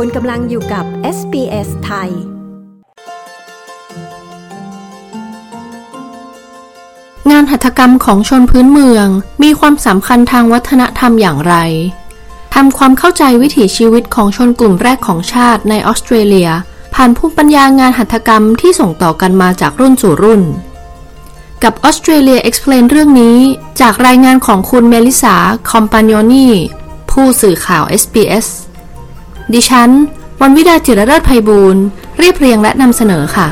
คุณกำลังอยู่กับ SBS ไทย งานหัตถกรรมของชนพื้นเมือง มีความสำคัญทางวัฒนธรรมอย่างไรทำความเข้าใจวิถีชีวิตของชนกลุ่มแรกของชาติในออสเตรเลีย ผ่านภูมิปัญญางานหัตถกรรมที่ส่งต่อกันมาจากรุ่นสู่รุ่น กับ Australia Explain เรื่องนี้ จากรายงานของคุณเมลิสาคอมปานโยนีผู้สื่อข่าว SBS ดิฉันวันวิดาจิรเลิศภัยบูรณ์เรียบเรียงและนำเสนอค่ะ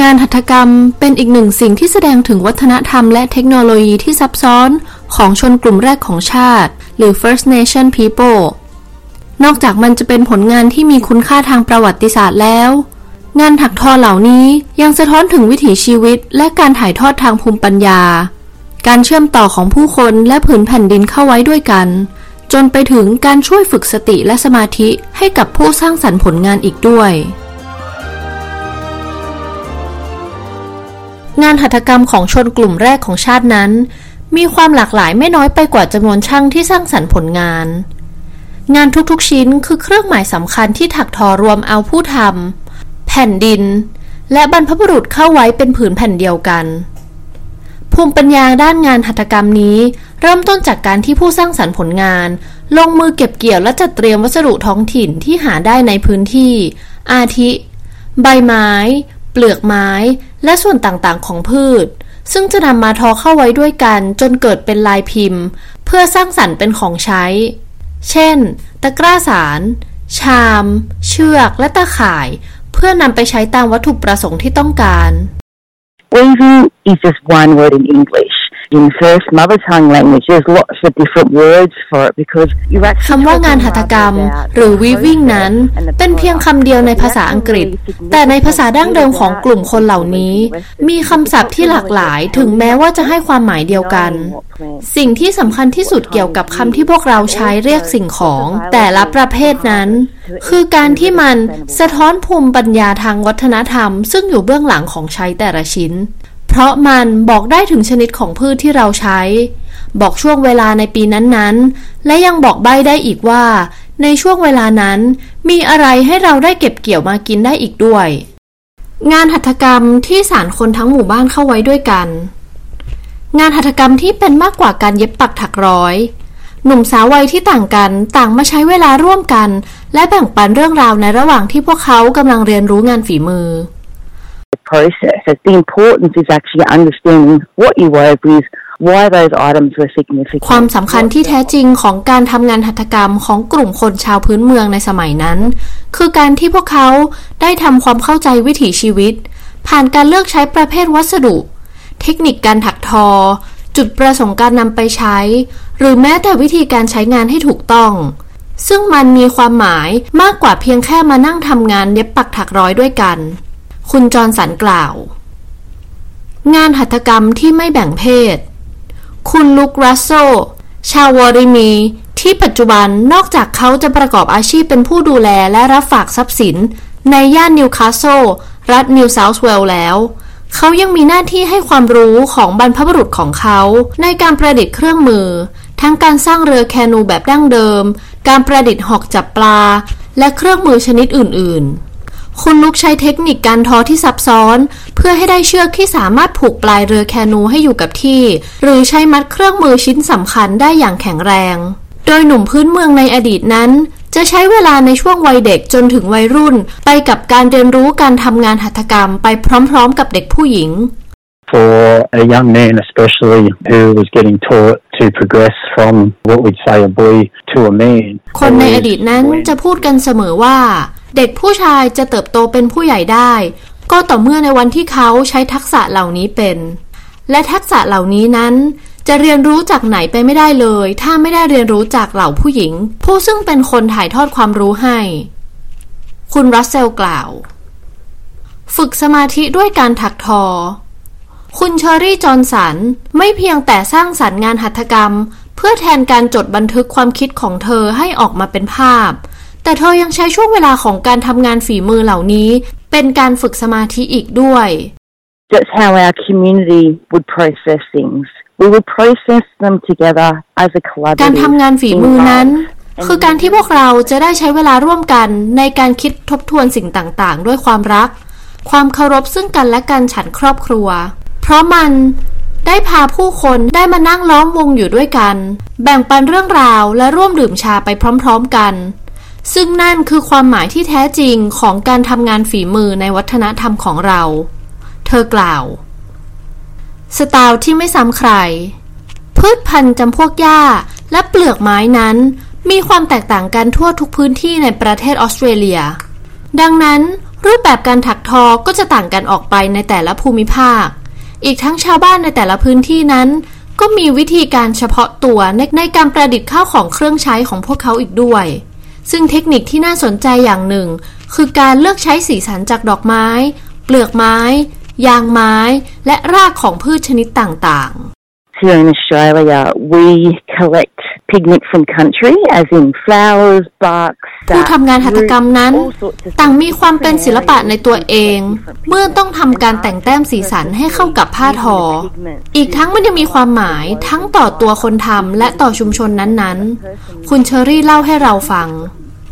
งานหัตถกรรมเป็นอีกหนึ่งสิ่งที่แสดงถึงวัฒนธรรมและเทคโนโลยีที่ซับซ้อนของชนกลุ่มแรกของชาติ หรือ First Nation People นอกจากมันจะเป็นผลงานที่มีคุณค่าทางประวัติศาสตร์แล้ว งานถักทอเหล่านี้ยังสะท้อนถึงวิถีชีวิต และการถ่ายทอดทางภูมิปัญญา การเชื่อมต่อของผู้คนและผืนแผ่นดินเข้าไว้ด้วยกัน จนไปถึงการช่วยฝึกสติและสมาธิให้กับผู้สร้างสรรค์ผลงานอีกด้วย งานหัตถกรรมของชนกลุ่มแรกของชาตินั้น มีความหลากหลายไม่น้อยไปกว่าจำนวนช่างที่สร้างสรรค์ผลงาน งานทุกๆชิ้นคือเครื่องหมายสำคัญที่ถักทอรวมเอาผู้ทำแผ่นดิน และบรรพบุรุษเข้าไว้เป็นผืนแผ่นเดียวกัน ภูมิปัญญาด้านงานหัตถกรรมนี้ เริ่มต้นจากการที่ผู้สร้างสรรค์ผลงาน ลงมือเก็บเกี่ยวและจัดเตรียมวัสดุท้องถิ่นที่หาได้ในพื้นที่ อาทิ ใบไม้ เปลือกไม้ และส่วนต่างๆ ของพืช ซึ่งจะนำมาทอเข้าไว้ด้วยกันจนเกิดเป็นลายพิมพ์ เพื่อสร้างสรรค์เป็นของใช้ เช่น ตะกร้าสาร ชาม เชือก และตะข่าย เพื่อนำไปใช้ตามวัตถุประสงค์ที่ต้องการ Weaving is just one word in English. In first mother tongue language, there's lots of different words for it because you're actually คำว่างานหัตถกรรม หรือ weaving นั้น เป็นเพียงคำเดียวในภาษาอังกฤษ แต่ในภาษาดั้งเดิมของกลุ่มคนเหล่านี้ มีคำศัพท์ที่หลากหลายถึงแม้ว่าจะให้ความหมายเดียวกัน สิ่งที่สำคัญที่สุดเกี่ยวกับคำที่พวกเราใช้เรียกสิ่งของ แต่ละประเภทนั้น คือการที่มันสะท้อนภูมิปัญญาทางวัฒนธรรม ซึ่งอยู่เบื้องหลังของใช้แต่ละชิ้น เพราะมันบอกได้ถึงชนิดของพืชที่เราใช้ บอกช่วงเวลาในปีนั้นๆ และยังบอกใบ้ได้อีกว่า ในช่วงเวลานั้น มีอะไรให้เราได้เก็บเกี่ยวมากินได้อีกด้วย งานหัตถกรรมที่สารคนทั้งหมู่บ้านเข้าไว้ด้วยกัน งานหัตถกรรมที่เป็นมากกว่าการเย็บปักถักร้อย หนุ่มสาววัยที่ต่างกันต่างมาใช้เวลาร่วมกัน และแบ่งปันเรื่องราวในระหว่างที่พวกเขากำลังเรียนรู้งานฝีมือ process. The importance is actually understanding what you wove with, why those items were significant. ความสำคัญที่แท้จริงของการทำงานหัตถกรรมของกลุ่มคนชาวพื้นเมืองในสมัยนั้น คือการที่พวกเขาได้ทำความเข้าใจวิถีชีวิต ผ่านการเลือกใช้ประเภทวัสดุ เทคนิคการถักทอ จุดประสงค์การนำไปใช้ หรือแม้แต่วิธีการใช้งานให้ถูกต้องซึ่งมันมีความหมายมากกว่าเพียงแค่มานั่งทำงานเย็บปักถักร้อยด้วยกัน คุณจอร์นสันกล่าว งานหัตถกรรมที่ไม่แบ่งเพศ คุณลุกรัสโซ ชาววอริมี ที่ปัจจุบันนอกจากเขาจะประกอบอาชีพเป็นผู้ดูแลและรับฝากทรัพย์สิน ในย่านนิวคาสเซิลรัฐนิวเซาท์เวลส์แล้ว เขายังมีหน้าที่ให้ความรู้ของบรรพบุรุษของเขา ในการประดิษฐ์เครื่องมือ ทั้งการสร้างเรือแคนูแบบดั้งเดิม การประดิษฐ์หอกจับปลา และเครื่องมือชนิดอื่น ๆ คุณลุคใช้เทคนิคการทอที่ซับซ้อน เพื่อให้ได้เชือกที่สามารถผูกปลายเรือแคนูให้อยู่กับที่ หรือใช้มัดเครื่องมือชิ้นสำคัญได้อย่างแข็งแรง โดยหนุ่มพื้นเมืองในอดีตนั้น จะใช้เวลาในช่วงวัยเด็กจนถึงวัยรุ่น ไปกับการเรียนรู้การทำงานหัตถกรรมไปพร้อมๆ กับเด็กผู้หญิง for a young man especially who was getting taught to progress from what we'd say a boy to a man. คนในอดีตนั้นจะพูดกันเสมอว่า เด็กผู้ชายจะเติบโตเป็นผู้ใหญ่ได้ ก็ต่อเมื่อในวันที่เขาใช้ทักษะเหล่านี้เป็น และทักษะเหล่านี้นั้น จะเรียนรู้จากไหนไปไม่ได้เลย ถ้าไม่ได้เรียนรู้จากเหล่าผู้หญิง ผู้ซึ่งเป็นคนถ่ายทอดความรู้ให้ คุณรัสเซลกล่าว ฝึกสมาธิด้วยการถักทอ คุณเชอรี่จอห์นสันไม่เพียงแต่สร้างสรรค์งานหัตถกรรม เพื่อแทนการจดบันทึกความคิดของเธอให้ออกมาเป็นภาพ แต่เธอยังใช้ช่วงเวลาของการทำงานฝีมือเหล่านี้ เป็นการฝึกสมาธิอีกด้วย That's how our community would process things. We would process them together as a การ collaborative ทำงานฝีมือนั้น environment. คือการที่พวกเราจะได้ใช้เวลาร่วมกันในการคิดทบทวนสิ่งต่างๆ ด้วยความรัก ความเคารพซึ่งกันและกันฉันครอบครัว เพราะมันได้พาผู้คนได้มานั่งล้อมวงอยู่ด้วยกัน แบ่งปันเรื่องราวและร่วมดื่มชาไปพร้อม ๆ กัน ซึ่งนั่นคือความหมายที่แท้จริงของการทำงานฝีมือในวัฒนธรรมของเรา เธอกล่าว สไตล์ที่ไม่ซ้ำใคร พืชพันธุ์จำพวกหญ้าและเปลือกไม้นั้น มีความแตกต่างกันทั่วทุกพื้นที่ในประเทศออสเตรเลีย ดังนั้นรูปแบบการถักทอก็จะต่างกันออกไปในแต่ละภูมิภาค อีกทั้งชาวบ้านในแต่ละพื้นที่นั้น ก็มีวิธีการเฉพาะตัวในในการประดิษฐ์ข้าวของเครื่องใช้ของพวกเขาอีกด้วย ซึ่งเทคนิคที่น่าสนใจอย่างหนึ่ง คือการเลือกใช้สีสันจากดอกไม้ เปลือกไม้ ยางไม้ และรากของพืชชนิดต่างๆ Here in Australia, we collect pigment from country, as in flowers, bark, ผู้ sap, ทำงานหัตถกรรมนั้น all sorts of ต่างมีความเป็นศิลปะในตัวเอง เมื่อต้องทำการแต่งแต้มสีสันให้เข้ากับผ้าทอ อีกทั้งมันยังมีความหมายทั้งต่อตัวคนทำและต่อชุมชนนั้นๆ คุณเชอรี่เล่าให้เราฟัง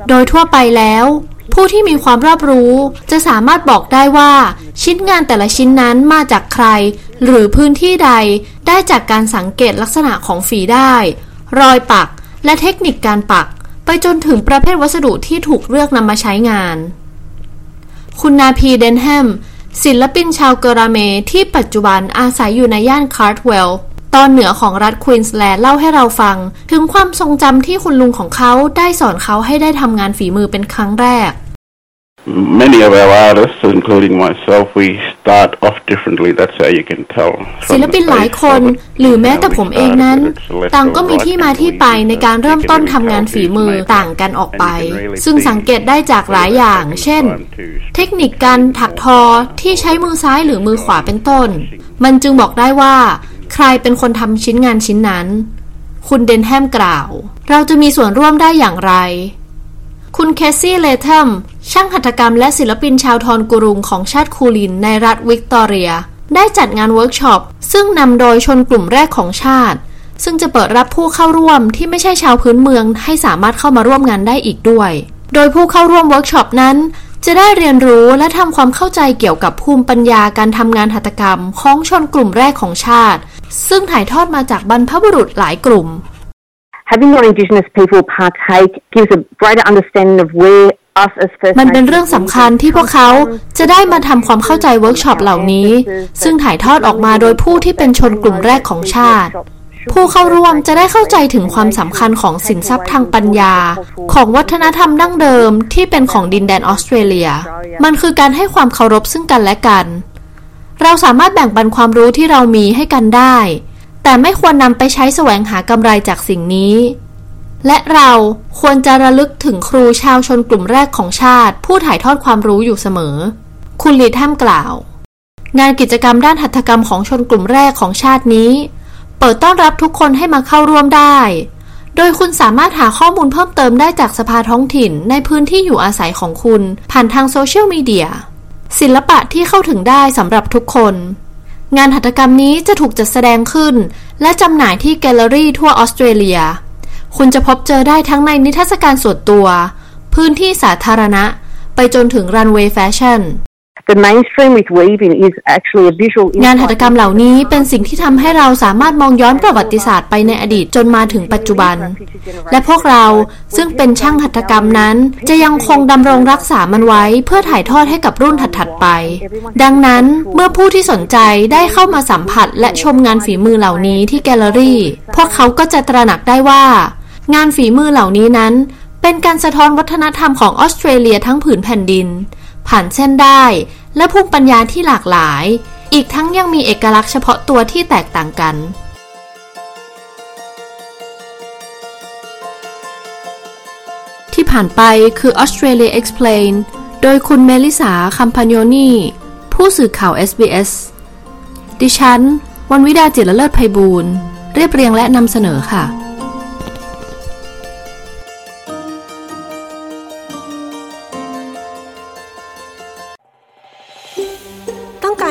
โดยทั่วไปแล้ว ผู้ที่มีความรอบรู้จะสามารถบอกได้ว่า ชิ้นงานแต่ละชิ้นนั้นมาจากใคร หรือพื้นที่ใดได้จากการสังเกตลักษณะของฝีด้าย รอยปัก และเทคนิคการปัก ไปจนถึงประเภทวัสดุที่ถูกเลือกนำมาใช้งาน คุณนาพีเดนแฮม ศิลปินชาวเกราเมที่ปัจจุบันอาศัยอยู่ในย่านคาร์ทเวลล์ตอนเหนือของรัฐควีนสแลนด์เล่าให้เราฟัง ถึงความทรงจำที่คุณลุงของเขาได้สอนเขาให้ได้ทำงานฝีมือเป็นครั้งแรก Many of our artists, including myself, we start off differently. That's how you can tell. ศิลปินหลายคน หรือแม้แต่ผมเองนั้น ต่างก็มีที่มาที่ไปในการเริ่มต้นทำงานฝีมือต่างกันออกไป ซึ่งสังเกตได้จากหลายอย่าง เช่น เทคนิคการถักทอที่ใช้มือซ้ายหรือมือขวาเป็นต้น มันจึงบอกได้ว่า ใครเป็นคนทำชิ้นงานชิ้นนั้น คุณเดนแฮมกล่าว เราจะมีส่วนร่วมได้อย่างไร คุณเคซี่เลเทมช่างหัตถกรรมและศิลปินชาวทวงกุรุงของชาติคูลินในรัฐวิกตอเรีย ได้จัดงานเวิร์กช็อป ซึ่งนำโดยชนกลุ่มแรกของชาติ ซึ่งจะเปิดรับผู้เข้าร่วมที่ไม่ใช่ชาวพื้นเมืองให้สามารถเข้ามาร่วมงานได้อีกด้วย โดยผู้เข้าร่วมเวิร์กช็อปนั้น จะได้เรียนรู้และทำความเข้าใจเกี่ยวกับภูมิปัญญาการทำงานหัตถกรรมของชนกลุ่มแรกของชาติ ซึ่งถ่ายทอดมาจากบรรพบุรุษหลายกลุ่ม Having non-Indigenous people partake gives a greater understanding of where us as First มันเป็น Nations เรื่องสำคัญที่พวกเขาจะได้มาทำความเข้าใจเวิร์กช็อปเหล่านี้ ซึ่งถ่ายทอดออกมาโดยผู้ที่เป็นชนกลุ่มแรกของชาติ ผู้เข้าร่วมจะได้เข้าใจถึงความสำคัญของสินทรัพย์ทางปัญญา ของวัฒนธรรมดั้งเดิมที่เป็นของดินแดนออสเตรเลีย มันคือการให้ความเคารพซึ่งกันและกัน เราสามารถแบ่งปันความรู้ที่เรามีให้กันได้ แต่ไม่ควรนำไปใช้แสวงหากำไรจากสิ่งนี้ และเราควรจะระลึกถึงครูชาวชนกลุ่มแรกของชาติ ผู้ถ่ายทอดความรู้อยู่เสมอ คุณลีแทมกล่าว งานกิจกรรมด้านหัตถกรรมของชนกลุ่มแรกของชาตินี้ เปิดต้อนรับทุกคนให้มาเข้าร่วมได้ โดยคุณสามารถหาข้อมูลเพิ่มเติมได้จากสภาท้องถิ่นในพื้นที่อยู่อาศัยของคุณ ผ่านทางโซเชียลมีเดียศิลปะที่เข้าถึงได้สำหรับทุกคน งานหัตถกรรมนี้จะถูกจัดแสดงขึ้น และจำหน่ายที่แกลเลอรี่ทั่วออสเตรเลีย คุณจะพบเจอได้ทั้งในนิทรรศการส่วนตัว พื้นที่สาธารณะ ไปจนถึงรันเวย์แฟชั่น The mainstream with weaving is actually a visual งานหัตถกรรมเหล่านี้เป็นสิ่งที่ทำให้เราสามารถมองย้อนประวัติศาสตร์ไปในอดีตจนมาถึงปัจจุบัน และพวกเราซึ่งเป็นช่างหัตถกรรมนั้น จะยังคงดำรงรักษามันไว้เพื่อถ่ายทอดให้กับรุ่นถัดๆไป ดังนั้นเมื่อผู้ที่สนใจได้เข้ามาสัมผัสและชมงานฝีมือเหล่านี้ที่แกลเลอรี่ พวกเขาก็จะตระหนักได้ว่า งานฝีมือเหล่านี้นั้น เป็นการสะท้อนวัฒนธรรมของออสเตรเลียทั้งผืนแผ่นดิน ผ่านเส้นได้ และภูมิปัญญาที่หลากหลาย อีกทั้งยังมีเอกลักษณ์เฉพาะตัวที่แตกต่างกันที่ผ่านไปคือ Australia Explain โดยคุณเมลิสาคัมพานโยนีผู้สื่อข่าว SBS ดิฉัน วันวิดาจิรเลิศไพบูรณ์เรียบเรียงและนำเสนอค่ะ